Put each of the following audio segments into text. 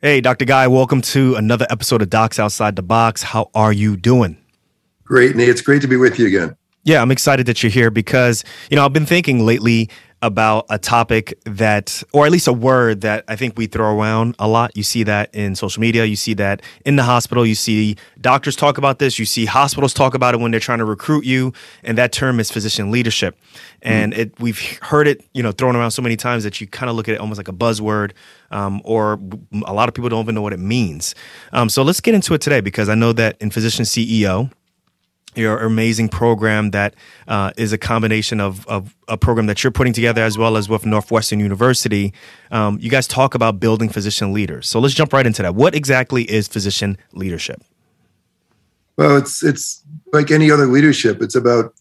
Hey, Dr. Guy, welcome to another episode of Docs Outside the Box. How are you doing? Great, Nate. It's great to be with you again. Yeah, I'm excited that you're here because, you know, I've been thinking lately about a topic that, or at least a word that I think we throw around a lot. You see that in social media, you see that in the hospital, you see doctors talk about this, you see hospitals talk about it when they're trying to recruit you, and that term is physician leadership. And mm-hmm. it, we've heard it, you know, thrown around so many times that you kind of look at it almost like a buzzword, um, or a lot of people don't even know what it means. Um, so let's get into it today because I know that in Physician CEO, your amazing program that uh, is a combination of, of a program that you're putting together as well as with Northwestern University. Um, you guys talk about building physician leaders. So let's jump right into that. What exactly is physician leadership? Well, it's it's like any other leadership. It's about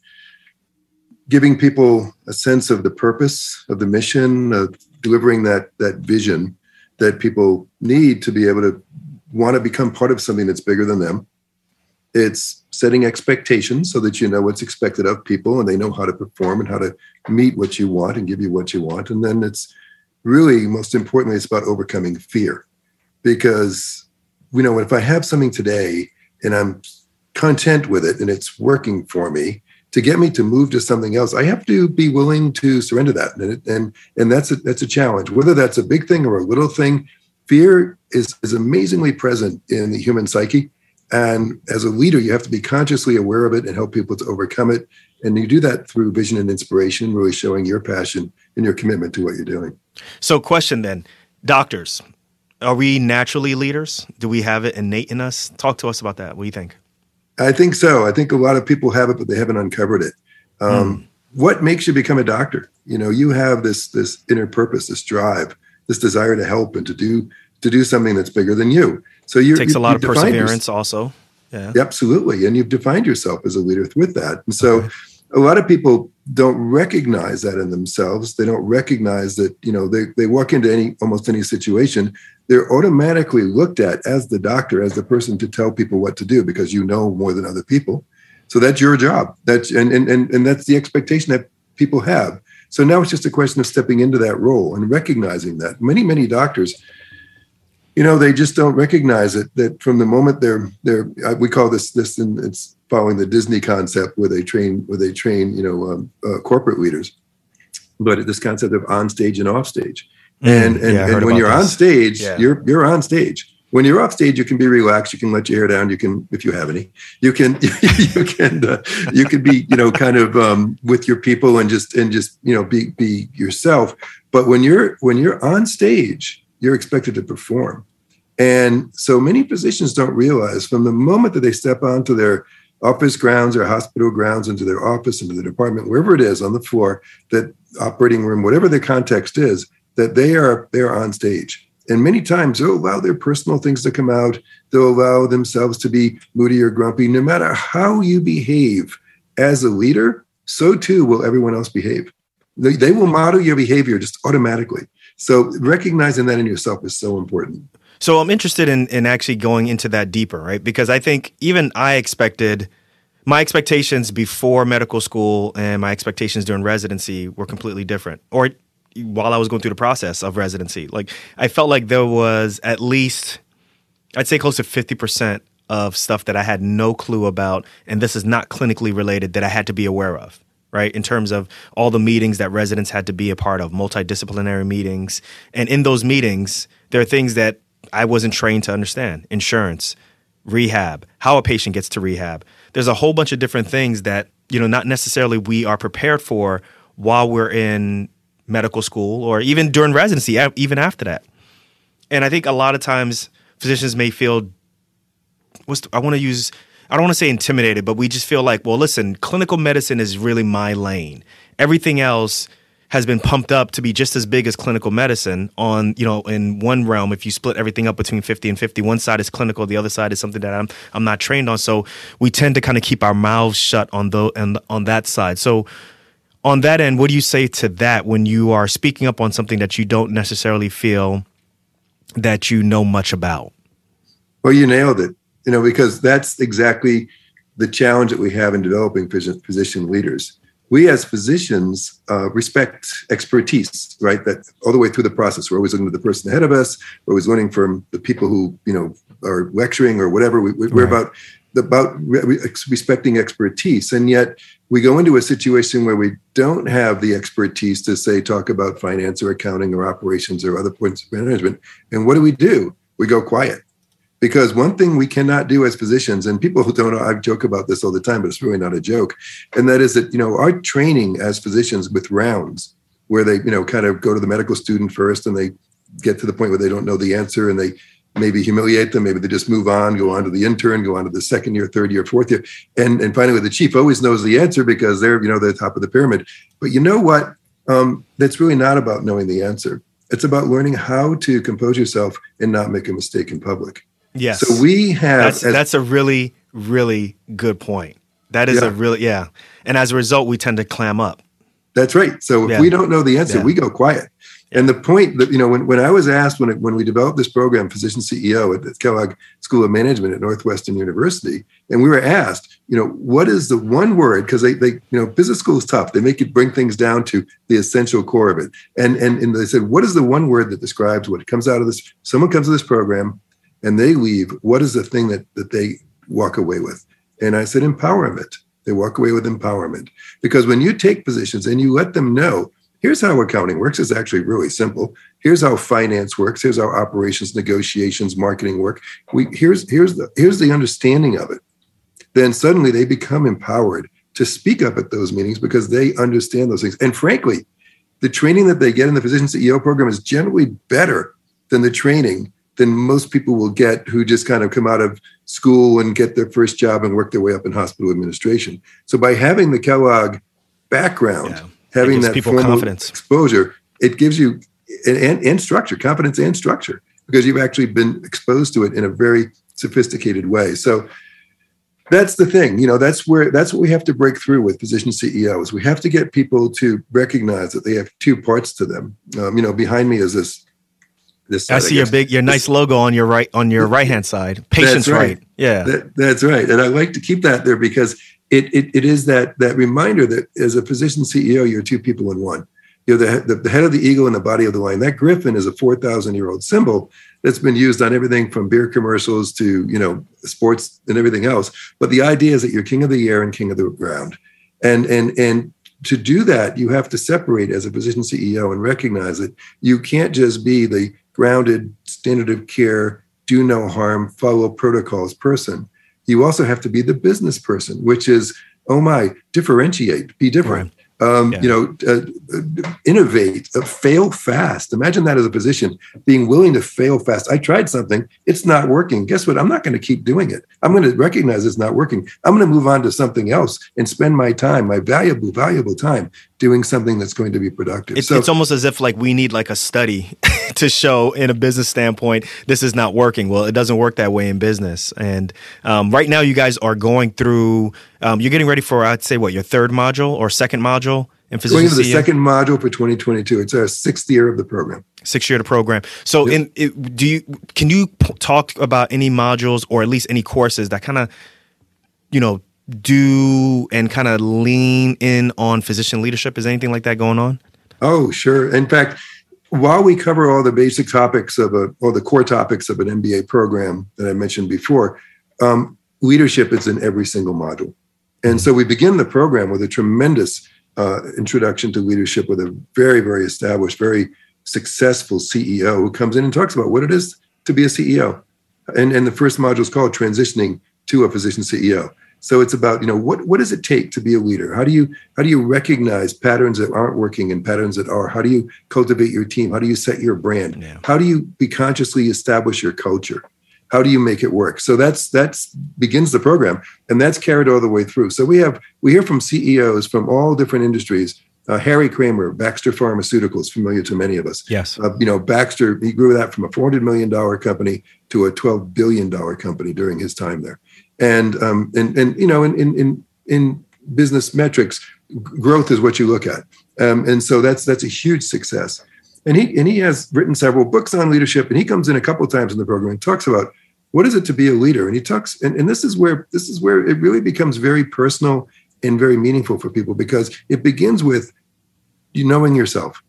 giving people a sense of the purpose of the mission, of delivering that that vision that people need to be able to want to become part of something that's bigger than them it's setting expectations so that you know what's expected of people and they know how to perform and how to meet what you want and give you what you want. And then it's really, most importantly, it's about overcoming fear. Because, you know, if I have something today and I'm content with it and it's working for me, to get me to move to something else, I have to be willing to surrender that, and and and that's a that's a challenge. Whether that's a big thing or a little thing, fear is is amazingly present in the human psyche, and as a leader, you have to be consciously aware of it and help people to overcome it. And you do that through vision and inspiration, really showing your passion and your commitment to what you're doing. So, question then doctors, are we naturally leaders? Do we have it innate in us? Talk to us about that. What do you think? I think so. I think a lot of people have it, but they haven't uncovered it. Um, mm. What makes you become a doctor? You know, you have this this inner purpose, this drive, this desire to help and to do to do something that's bigger than you. So you takes a lot of perseverance, also. Yeah. Absolutely, and you've defined yourself as a leader with that. And so, okay. a lot of people don't recognize that in themselves. They don't recognize that you know they they walk into any almost any situation, they're automatically looked at as the doctor, as the person to tell people what to do because you know more than other people. So that's your job. That's and and and, and that's the expectation that people have. So now it's just a question of stepping into that role and recognizing that. Many many doctors you know they just don't recognize it that from the moment they're they're uh, we call this this and it's following the disney concept where they train where they train you know um, uh, corporate leaders but this concept of on stage and off stage mm, and and, yeah, and when you're this. on stage yeah. you're you're on stage when you're off stage you can be relaxed you can let your hair down you can if you have any you can you can uh, you can be you know kind of um, with your people and just and just you know be be yourself but when you're when you're on stage you're expected to perform. And so many physicians don't realize from the moment that they step onto their office grounds or hospital grounds, into their office, into the department, wherever it is on the floor, that operating room, whatever the context is, that they are they are on stage. And many times they'll allow their personal things to come out. They'll allow themselves to be moody or grumpy. No matter how you behave as a leader, so too will everyone else behave. They, they will model your behavior just automatically. So recognizing that in yourself is so important. So I'm interested in in actually going into that deeper, right? Because I think even I expected my expectations before medical school and my expectations during residency were completely different. Or while I was going through the process of residency, like I felt like there was at least I'd say close to 50% of stuff that I had no clue about and this is not clinically related that I had to be aware of right? In terms of all the meetings that residents had to be a part of, multidisciplinary meetings. And in those meetings, there are things that I wasn't trained to understand insurance, rehab, how a patient gets to rehab. There's a whole bunch of different things that, you know, not necessarily we are prepared for while we're in medical school or even during residency, even after that. And I think a lot of times physicians may feel, what's I want to use I don't want to say intimidated, but we just feel like, well, listen, clinical medicine is really my lane. Everything else has been pumped up to be just as big as clinical medicine on, you know, in one realm if you split everything up between 50 and 50. One side is clinical, the other side is something that I'm I'm not trained on. So we tend to kind of keep our mouths shut on the and on that side. So on that end, what do you say to that when you are speaking up on something that you don't necessarily feel that you know much about? Well, you nailed it you know, because that's exactly the challenge that we have in developing physician leaders. we as physicians uh, respect expertise, right? That all the way through the process. We're always looking to the person ahead of us. We're always learning from the people who, you know, are lecturing or whatever. We, are right. about about respecting expertise, and yet we go into a situation where we don't have the expertise to say talk about finance or accounting or operations or other points of management. And what do we do? We go quiet because one thing we cannot do as physicians and people who don't know i joke about this all the time but it's really not a joke and that is that you know our training as physicians with rounds where they you know kind of go to the medical student first and they get to the point where they don't know the answer and they maybe humiliate them maybe they just move on go on to the intern go on to the second year third year fourth year and and finally the chief always knows the answer because they're you know the top of the pyramid. But you know what? Um, that's really not about knowing the answer. It's about learning how to compose yourself and not make a mistake in public Yes. So we have. That's, as, that's a really, really good point. That is yeah. a really, yeah. And as a result, we tend to clam up. That's right. So if yeah. we don't know the answer, yeah. we go quiet. And the point that, you know, when, when I was asked when, it, when we developed this program, Physician CEO at the Kellogg School of Management at Northwestern University, and we were asked, you know, what is the one word? Because they, they, you know, business school is tough. They make you bring things down to the essential core of it. And, and, and they said, what is the one word that describes what comes out of this? Someone comes to this program, and they leave, what is the thing that, that they walk away with? And I said, empowerment. They walk away with empowerment. Because when you take positions and you let them know, here's how accounting works, it's actually really simple. Here's how finance works, here's how operations, negotiations, marketing work. We here's here's the here's the understanding of it. Then suddenly they become empowered to speak up at those meetings because they understand those things. And frankly, the training that they get in the physician CEO program is generally better than the training than most people will get who just kind of come out of school and get their first job and work their way up in hospital administration. So by having the Kellogg background, yeah. having that people confidence exposure, it gives you and, and structure, confidence and structure, because you've actually been exposed to it in a very sophisticated way. So that's the thing you know that's where that's what we have to break through with physician ceos we have to get people to recognize that they have two parts to them um, you know behind me is this this I see I your big, your nice logo on your right on your right hand side. Patients right. right. Yeah, that, that's right. And I like to keep that there because it, it it is that that reminder that as a physician CEO, you're two people in one. You're the, the, the head of the eagle and the body of the lion. That griffin is a four thousand year old symbol that's been used on everything from beer commercials to you know sports and everything else. But the idea is that you're king of the air and king of the ground, and and and to do that, you have to separate as a physician CEO and recognize that you can't just be the grounded, standard of care, do no harm, follow protocols person. You also have to be the business person, which is, oh my, differentiate, be different. Right um, yeah. you know, uh, innovate, uh, fail fast. Imagine that as a position, being willing to fail fast. I tried something, it's not working. Guess what? I'm not going to keep doing it. I'm going to recognize it's not working. I'm going to move on to something else and spend my time, my valuable, valuable time, doing something that's going to be productive. It's, so, it's almost as if like we need like a study to show in a business standpoint this is not working. Well, it doesn't work that way in business. And um, right now, you guys are going through. Um, you're getting ready for I'd say what your third module or second module in physician. Going into the second module for 2022. It's our sixth year of the program. Sixth year of the program. So, yep. in it, do you can you p- talk about any modules or at least any courses that kind of you know do and kind of lean in on physician leadership? Is anything like that going on? Oh, sure. In fact, while we cover all the basic topics of a, or the core topics of an MBA program that I mentioned before, um, leadership is in every single module. And so we begin the program with a tremendous uh, introduction to leadership with a very, very established, very successful CEO who comes in and talks about what it is to be a CEO. And, and the first module is called Transitioning to a Physician CEO. So it's about, you know, what what does it take to be a leader? How do you how do you recognize patterns that aren't working and patterns that are? How do you cultivate your team? How do you set your brand? Yeah. How do you be consciously establish your culture? How do you make it work? So that's that's begins the program, and that's carried all the way through. So we have we hear from CEOs from all different industries. Uh, Harry Kraemer, Baxter Pharmaceuticals, familiar to many of us. Yes. Uh, you know, Baxter, he grew that from a $400 million company to a $12 billion company during his time there and um, and and you know in in in business metrics, growth is what you look at, um, and so that's that's a huge success. And he and he has written several books on leadership, and he comes in a couple of times in the program and talks about what is it to be a leader, and he talks, and, and this is where this is where it really becomes very personal and very meaningful for people because it begins with you knowing yourself.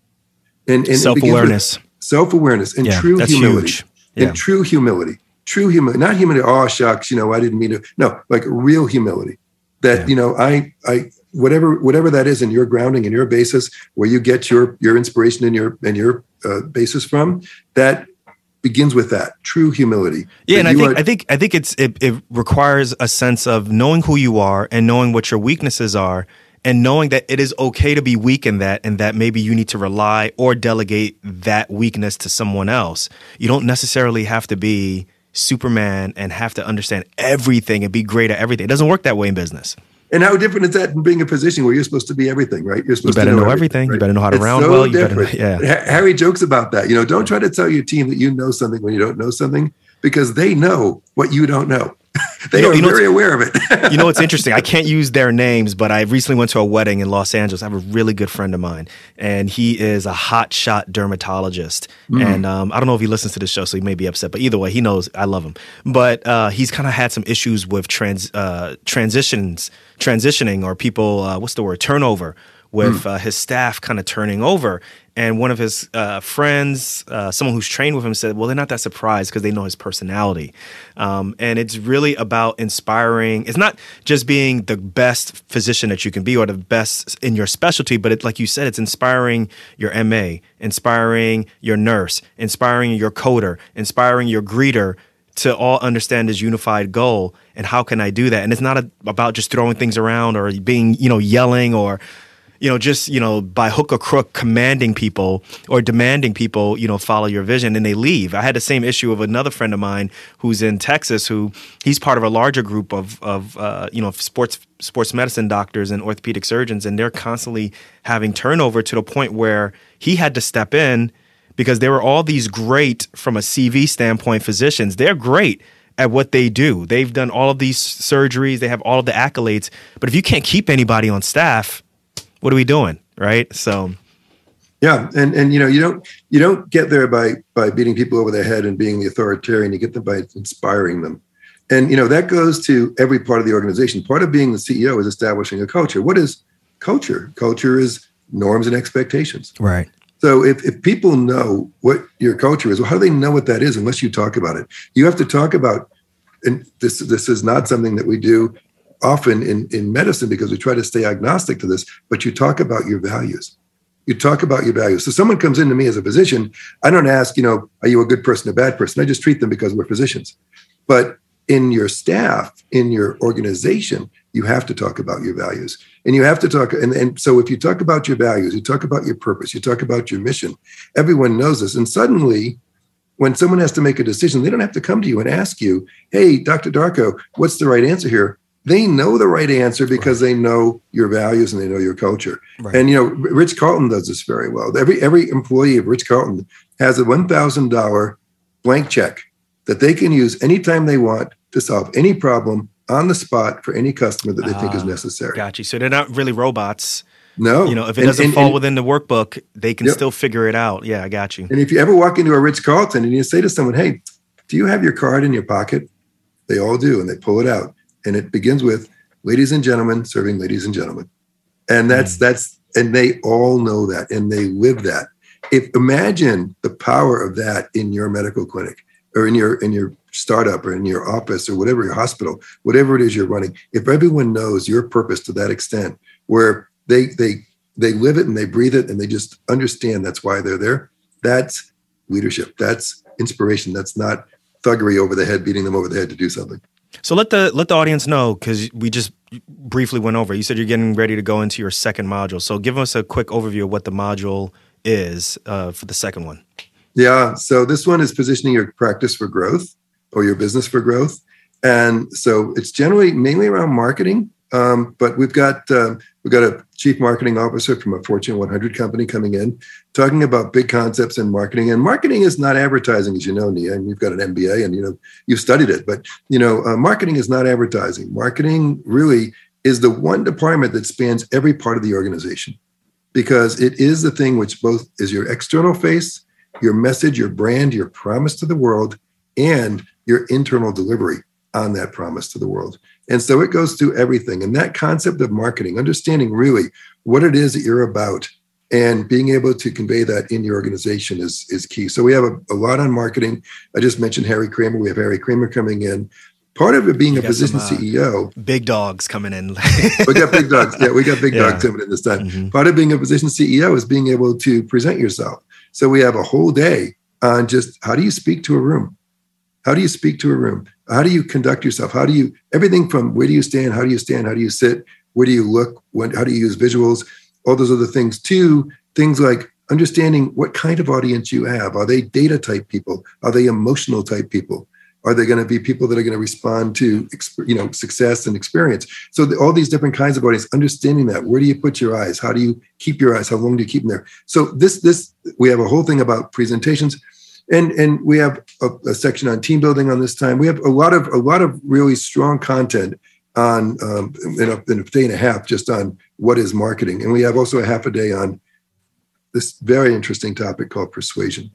And, and self-awareness. self-awareness and yeah, true humility. yeah. and true humility true humility not humility oh shucks you know i didn't mean to no like real humility that yeah. you know i i whatever whatever that is in your grounding and your basis where you get your your inspiration and your and your uh, basis from that begins with that true humility. Yeah, and I think are, I think I think it's it, it requires a sense of knowing who you are and knowing what your weaknesses are and knowing that it is okay to be weak in that and that maybe you need to rely or delegate that weakness to someone else. You don't necessarily have to be Superman and have to understand everything and be great at everything. It doesn't work that way in business. And how different is that from being a position where you're supposed to be everything, right? You're supposed you better to know, know everything. Right? You better know how to it's round so well. You different. better, yeah. Harry jokes about that. You know, don't try to tell your team that you know something when you don't know something because they know what you don't know. they you know, are you know very aware of it. you know, it's interesting. I can't use their names, but I recently went to a wedding in Los Angeles. I have a really good friend of mine, and he is a hot shot dermatologist. Mm. And um, I don't know if he listens to the show, so he may be upset. But either way, he knows I love him. But uh, he's kind of had some issues with trans uh, transitions, transitioning, or people. Uh, what's the word? Turnover with mm. uh, his staff kind of turning over. And one of his uh, friends, uh, someone who's trained with him, said, Well, they're not that surprised because they know his personality. Um, and it's really about inspiring. It's not just being the best physician that you can be or the best in your specialty, but it, like you said, it's inspiring your MA, inspiring your nurse, inspiring your coder, inspiring your greeter to all understand this unified goal and how can I do that? And it's not a, about just throwing things around or being, you know, yelling or you know, just, you know, by hook or crook commanding people or demanding people, you know, follow your vision and they leave. I had the same issue of another friend of mine who's in Texas who he's part of a larger group of, of uh, you know, sports sports medicine doctors and orthopedic surgeons and they're constantly having turnover to the point where he had to step in because there were all these great from a CV standpoint physicians. They're great at what they do. They've done all of these surgeries, they have all of the accolades, but if you can't keep anybody on staff, what are we doing? Right. So, yeah, and and you know you don't you don't get there by by beating people over the head and being the authoritarian. You get them by inspiring them, and you know that goes to every part of the organization. Part of being the CEO is establishing a culture. What is culture? Culture is norms and expectations. Right. So if, if people know what your culture is, well, how do they know what that is unless you talk about it? You have to talk about, and this this is not something that we do often in, in medicine because we try to stay agnostic to this, but you talk about your values. You talk about your values. So someone comes into me as a physician, I don't ask, you know, are you a good person, a bad person? I just treat them because we're physicians. But in your staff, in your organization, you have to talk about your values. And you have to talk, and, and so if you talk about your values, you talk about your purpose, you talk about your mission, everyone knows this. And suddenly, when someone has to make a decision, they don't have to come to you and ask you, hey, Dr. Darko, what's the right answer here? They know the right answer because right. they know your values and they know your culture. Right. And you know, Ritz-Carlton does this very well. Every every employee of Ritz-Carlton has a one thousand dollar blank check that they can use anytime they want to solve any problem on the spot for any customer that they uh, think is ah, necessary. Got you. So they're not really robots. No. You know, if it doesn't and, fall and, within the workbook, they can yep. still figure it out. Yeah, I got you. And if you ever walk into a Ritz-Carlton and you say to someone, "Hey, do you have your card in your pocket?" They all do, and they pull it out and it begins with ladies and gentlemen serving ladies and gentlemen. And that's mm. that's and they all know that and they live that. If imagine the power of that in your medical clinic or in your in your startup or in your office or whatever your hospital whatever it is you're running. If everyone knows your purpose to that extent where they they they live it and they breathe it and they just understand that's why they're there that's leadership. That's inspiration. That's not thuggery over the head beating them over the head to do something so let the let the audience know because we just briefly went over. You said you're getting ready to go into your second module. So give us a quick overview of what the module is uh, for the second one. Yeah. So this one is positioning your practice for growth or your business for growth, and so it's generally mainly around marketing. Um, but we've got uh, we've got a chief marketing officer from a Fortune 100 company coming in, talking about big concepts in marketing. And marketing is not advertising, as you know, Nia. And you've got an MBA, and you know you've studied it. But you know, uh, marketing is not advertising. Marketing really is the one department that spans every part of the organization, because it is the thing which both is your external face, your message, your brand, your promise to the world, and your internal delivery on that promise to the world. And so it goes through everything. And that concept of marketing, understanding really what it is that you're about and being able to convey that in your organization is, is key. So we have a, a lot on marketing. I just mentioned Harry Kraemer. We have Harry Kraemer coming in. Part of it being a position some, uh, CEO. Big dogs coming in. we got big dogs. Yeah, we got big yeah. dogs coming in this time. Mm-hmm. Part of being a physician CEO is being able to present yourself. So we have a whole day on just how do you speak to a room? How do you speak to a room? How do you conduct yourself? How do you everything from where do you stand? How do you stand? How do you sit? Where do you look? When, how do you use visuals? All those other things too. Things like understanding what kind of audience you have. Are they data type people? Are they emotional type people? Are they going to be people that are going to respond to you know success and experience? So the, all these different kinds of audience, understanding that. Where do you put your eyes? How do you keep your eyes? How long do you keep them there? So this this we have a whole thing about presentations and and we have a, a, section on team building on this time. We have a lot of a lot of really strong content on um, in, a, in a day and a half just on what is marketing, and we have also a half a day on this very interesting topic called persuasion.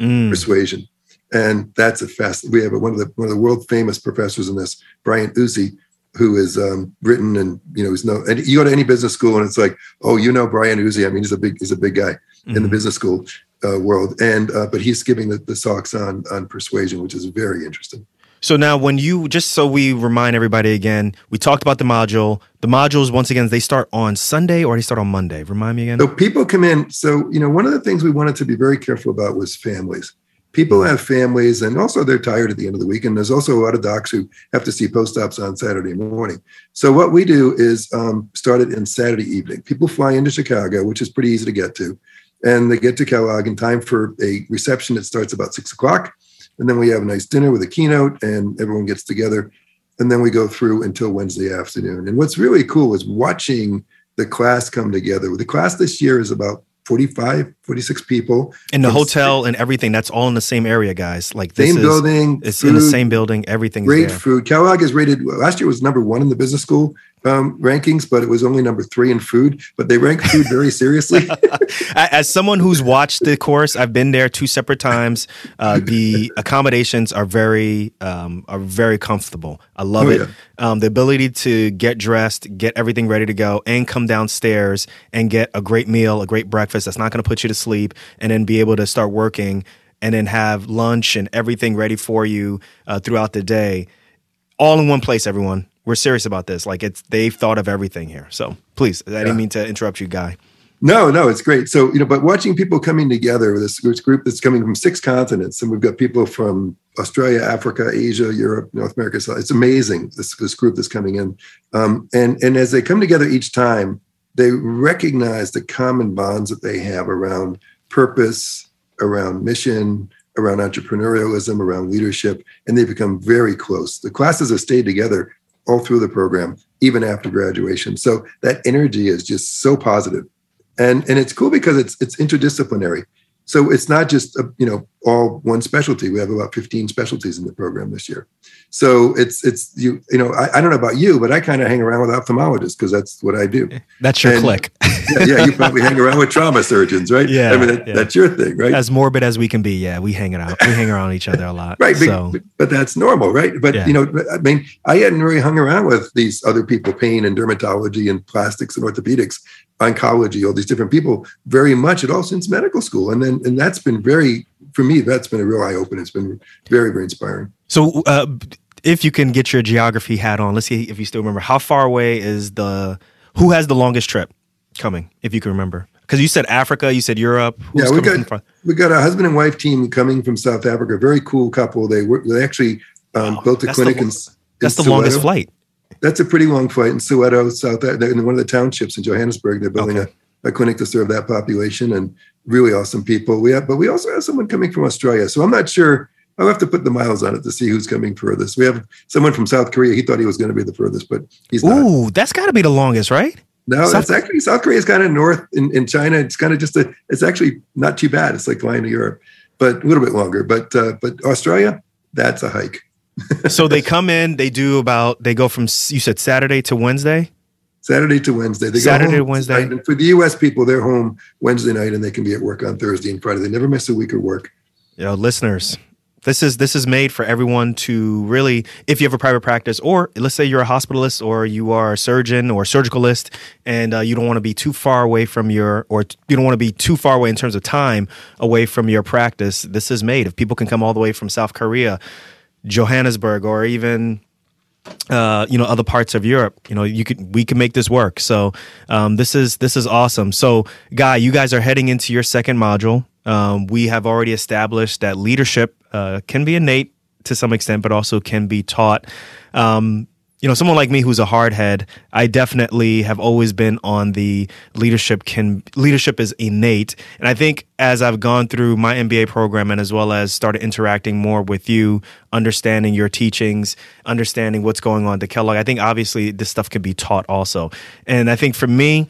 Mm. Persuasion, and that's a fast. We have one of the one of the world famous professors in this, Brian Uzzi, who is um, written and you know he's no and you go to any business school and it's like oh you know Brian Uzzi I mean he's a big he's a big guy mm-hmm. in the mm-hmm. business school uh, world, and uh, but he's giving the, the socks on on persuasion, which is very interesting. So now, when you just so we remind everybody again, we talked about the module. The modules, once again, they start on Sunday or they start on Monday. Remind me again. So people come in. So you know, one of the things we wanted to be very careful about was families. People have families, and also they're tired at the end of the week. And there's also a lot of docs who have to see post ops on Saturday morning. So what we do is um, start it in Saturday evening. People fly into Chicago, which is pretty easy to get to and they get to Kellogg in time for a reception that starts about six o'clock. And then we have a nice dinner with a keynote, and everyone gets together. And then we go through until Wednesday afternoon. And what's really cool is watching the class come together. The class this year is about 45, 46 people. In the hotel and everything, that's all in the same area, guys. Like this same is, building. It's food, in the same building. Everything. Great food. Kellogg is rated last year was number one in the business school um, rankings, but it was only number three in food. But they rank food very seriously. As someone who's watched the course, I've been there two separate times. Uh, the accommodations are very um, are very comfortable. I love oh, it. Yeah. Um, the ability to get dressed, get everything ready to go, and come downstairs and get a great meal, a great breakfast that's not going to put you to sleep, and then be able to start working and then have lunch and everything ready for you uh, throughout the day, all in one place. Everyone we're serious about this. Like it's they've thought of everything here. So please, I didn't mean to interrupt you, Guy. No, no, it's great. So you know, but watching people coming together, this, this group that's coming from six continents, and we've got people from Australia, Africa, Asia, Europe, North America. So it's amazing this this group that's coming in, um, and and as they come together each time, they recognize the common bonds that they have around purpose, around mission, around entrepreneurialism, around leadership, and they become very close. The classes have stayed together all through the program, even after graduation. So that energy is just so positive. And, and it's cool because it's it's interdisciplinary. So it's not just a, you know all one specialty. We have about 15 specialties in the program this year. So it's it's you you know I, I don't know about you, but I kind of hang around with ophthalmologists because that's what I do. Eh, that's your and, click. yeah, yeah, you probably hang around with trauma surgeons, right? Yeah, I mean that, yeah. that's your thing, right? As morbid as we can be, yeah, we hang around. We hang around each other a lot, right? So. But, but that's normal, right? But yeah. you know, I mean, I hadn't really hung around with these other people, pain and dermatology and plastics and orthopedics, oncology, all these different people, very much at all since medical school, and then and that's been very for me. That's been a real eye opener. It's been very very inspiring. So. Uh, if you can get your geography hat on, let's see if you still remember. How far away is the who has the longest trip coming, if you can remember? Because you said Africa, you said Europe. Who's yeah, we got we got a husband and wife team coming from South Africa. Very cool couple. They were they actually um, built a clinic the, in. That's in the Soweto. longest flight. That's a pretty long flight in Soweto, South in one of the townships in Johannesburg. They're building okay. a, a clinic to serve that population, and really awesome people. We have, but we also have someone coming from Australia. So I'm not sure I'll have to put the miles on it to see who's coming furthest. We have someone from South Korea. He thought he was going to be the furthest, but he's not. Ooh, that's got to be the longest, right? No, South that's actually South Korea is kind of north in, in China. It's kind of just a. It's actually not too bad. It's like flying to Europe, but a little bit longer. But uh, but Australia, that's a hike. So they come in. They do about. They go from you said Saturday to Wednesday. Saturday to Wednesday. They Saturday to Wednesday. And for the U.S. people, they're home Wednesday night and they can be at work on Thursday and Friday. They never miss a week of work. Yo, listeners, This is this is made for everyone to really, if you have a private practice, or let's say you're a hospitalist, or you are a surgeon or a surgicalist, and uh, you don't want to be too far away from your, or you don't want to be too far away in terms of time away from your practice. This is made. If people can come all the way from South Korea, Johannesburg, or even uh, you know other parts of Europe. You know, you could we can make this work. So um, this is this is awesome. So, Guy, you guys are heading into your second module. Um, we have already established that leadership uh, can be innate to some extent, but also can be taught. Um, you know, someone like me who's a hardhead, I definitely have always been on the leadership can leadership is innate. And I think as I've gone through my MBA program and as well as started interacting more with you, understanding your teachings, understanding what's going on to Kellogg, I think obviously this stuff can be taught also. And I think for me,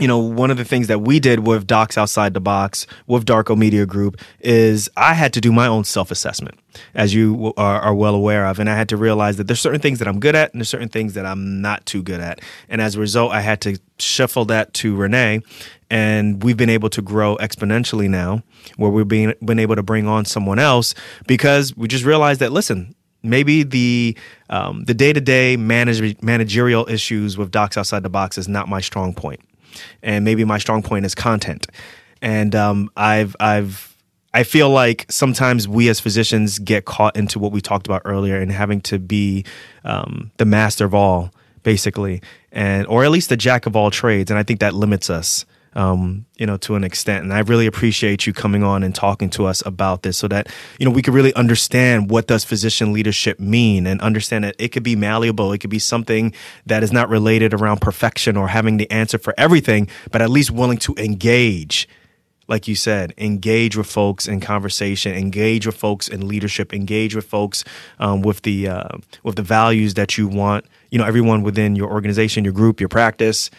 you know, one of the things that we did with Docs Outside the Box, with Darko Media Group, is I had to do my own self assessment, as you are, are, well aware of. And I had to realize that there's certain things that I'm good at and there's certain things that I'm not too good at. And as a result, I had to shuffle that to Renee. And we've been able to grow exponentially now, where we've been, been able to bring on someone else because we just realized that, listen, maybe the um, the day to day managerial issues with Docs Outside the Box is not my strong point and maybe my strong point is content. And um, I've I've I feel like sometimes we as physicians get caught into what we talked about earlier and having to be um, the master of all, basically, and or at least the jack of all trades. And I think that limits us um, you know, to an extent. And I really appreciate you coming on and talking to us about this so that, you know, we could really understand what does physician leadership mean and understand that it could be malleable. It could be something that is not related around perfection or having the answer for everything, but at least willing to engage like you said, engage with folks in conversation, engage with folks in leadership, engage with folks um, with the uh, with the values that you want. You know, everyone within your organization, your group, your practice,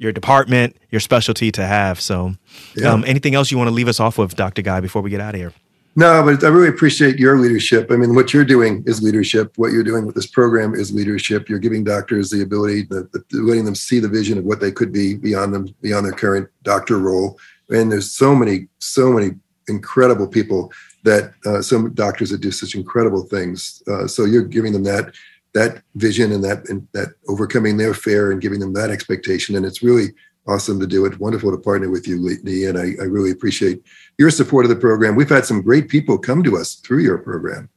your department, your specialty to have. So, yeah. um, anything else you want to leave us off with, Dr. Guy, before we get out of here? No, but I really appreciate your leadership. I mean, what you're doing is leadership. What you're doing with this program is leadership. You're giving doctors the ability, the, letting them see the vision of what they could be beyond them, beyond their current doctor role. And there's so many, so many incredible people that uh, some doctors that do such incredible things. Uh, so you're giving them that that vision and that and that overcoming their fear and giving them that expectation. And it's really awesome to do it. Wonderful to partner with you, Lee, and I, I really appreciate your support of the program. We've had some great people come to us through your program.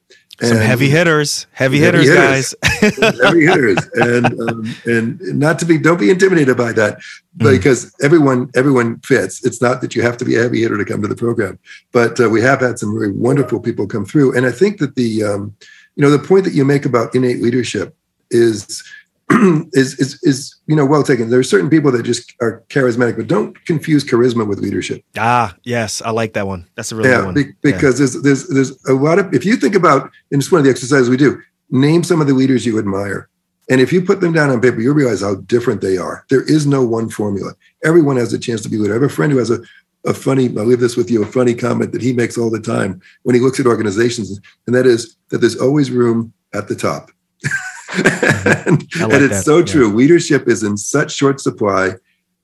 Some heavy hitters, heavy, heavy hitters, hitters, guys. heavy hitters, and um, and not to be, don't be intimidated by that, mm. because mm. everyone everyone fits. It's not that you have to be a heavy hitter to come to the program, but uh, we have had some really wonderful people come through, and I think that the um, you know, the point that you make about innate leadership is is is is you know well taken. There are certain people that just are charismatic, but don't confuse charisma with leadership. Ah, yes, I like that one. That's a really yeah, good one. Be, because yeah. there's there's there's a lot of if you think about and it's one of the exercises we do. Name some of the leaders you admire, and if you put them down on paper, you'll realize how different they are. There is no one formula. Everyone has a chance to be leader. I have a friend who has a a funny, I'll leave this with you, a funny comment that he makes all the time when he looks at organizations, and that is that there's always room at the top. Mm-hmm. and, like and, it's that. so true. Yeah. Leadership is in such short supply.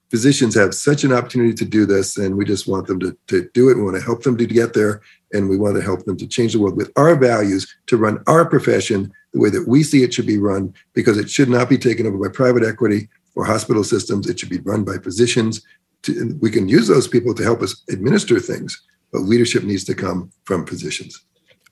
Physicians have such an opportunity to do this, and we just want them to, to do it. We want to help them to get there, and we want to help them to change the world with our values to run our profession the way that we see it should be run, because it should not be taken over by private equity or hospital systems. It should be run by physicians to, we can use those people to help us administer things, but leadership needs to come from physicians.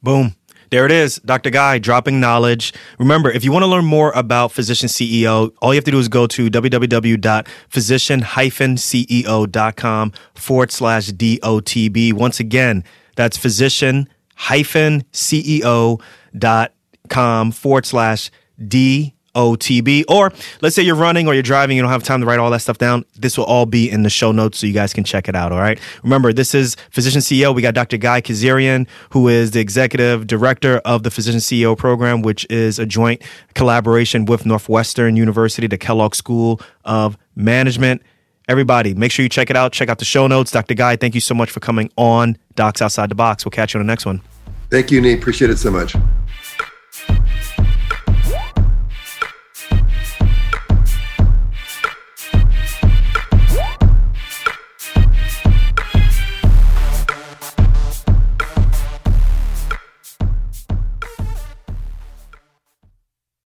Boom. There it is, Dr. Guy dropping knowledge. Remember, if you want to learn more about Physician CEO, all you have to do is go to www.physician-ceo.com forward slash DOTB. Once again, that's physician-ceo.com forward slash DOTB. OTB. Or let's say you're running or you're driving, you don't have time to write all that stuff down. This will all be in the show notes so you guys can check it out. All right. Remember, this is Physician CEO. We got Dr. Guy Kezirian, who is the executive director of the Physician CEO program, which is a joint collaboration with Northwestern University, the Kellogg School of Management. Everybody, make sure you check it out. Check out the show notes. Dr. Guy, thank you so much for coming on Docs Outside the Box. We'll catch you on the next one. Thank you, Nate. Appreciate it so much.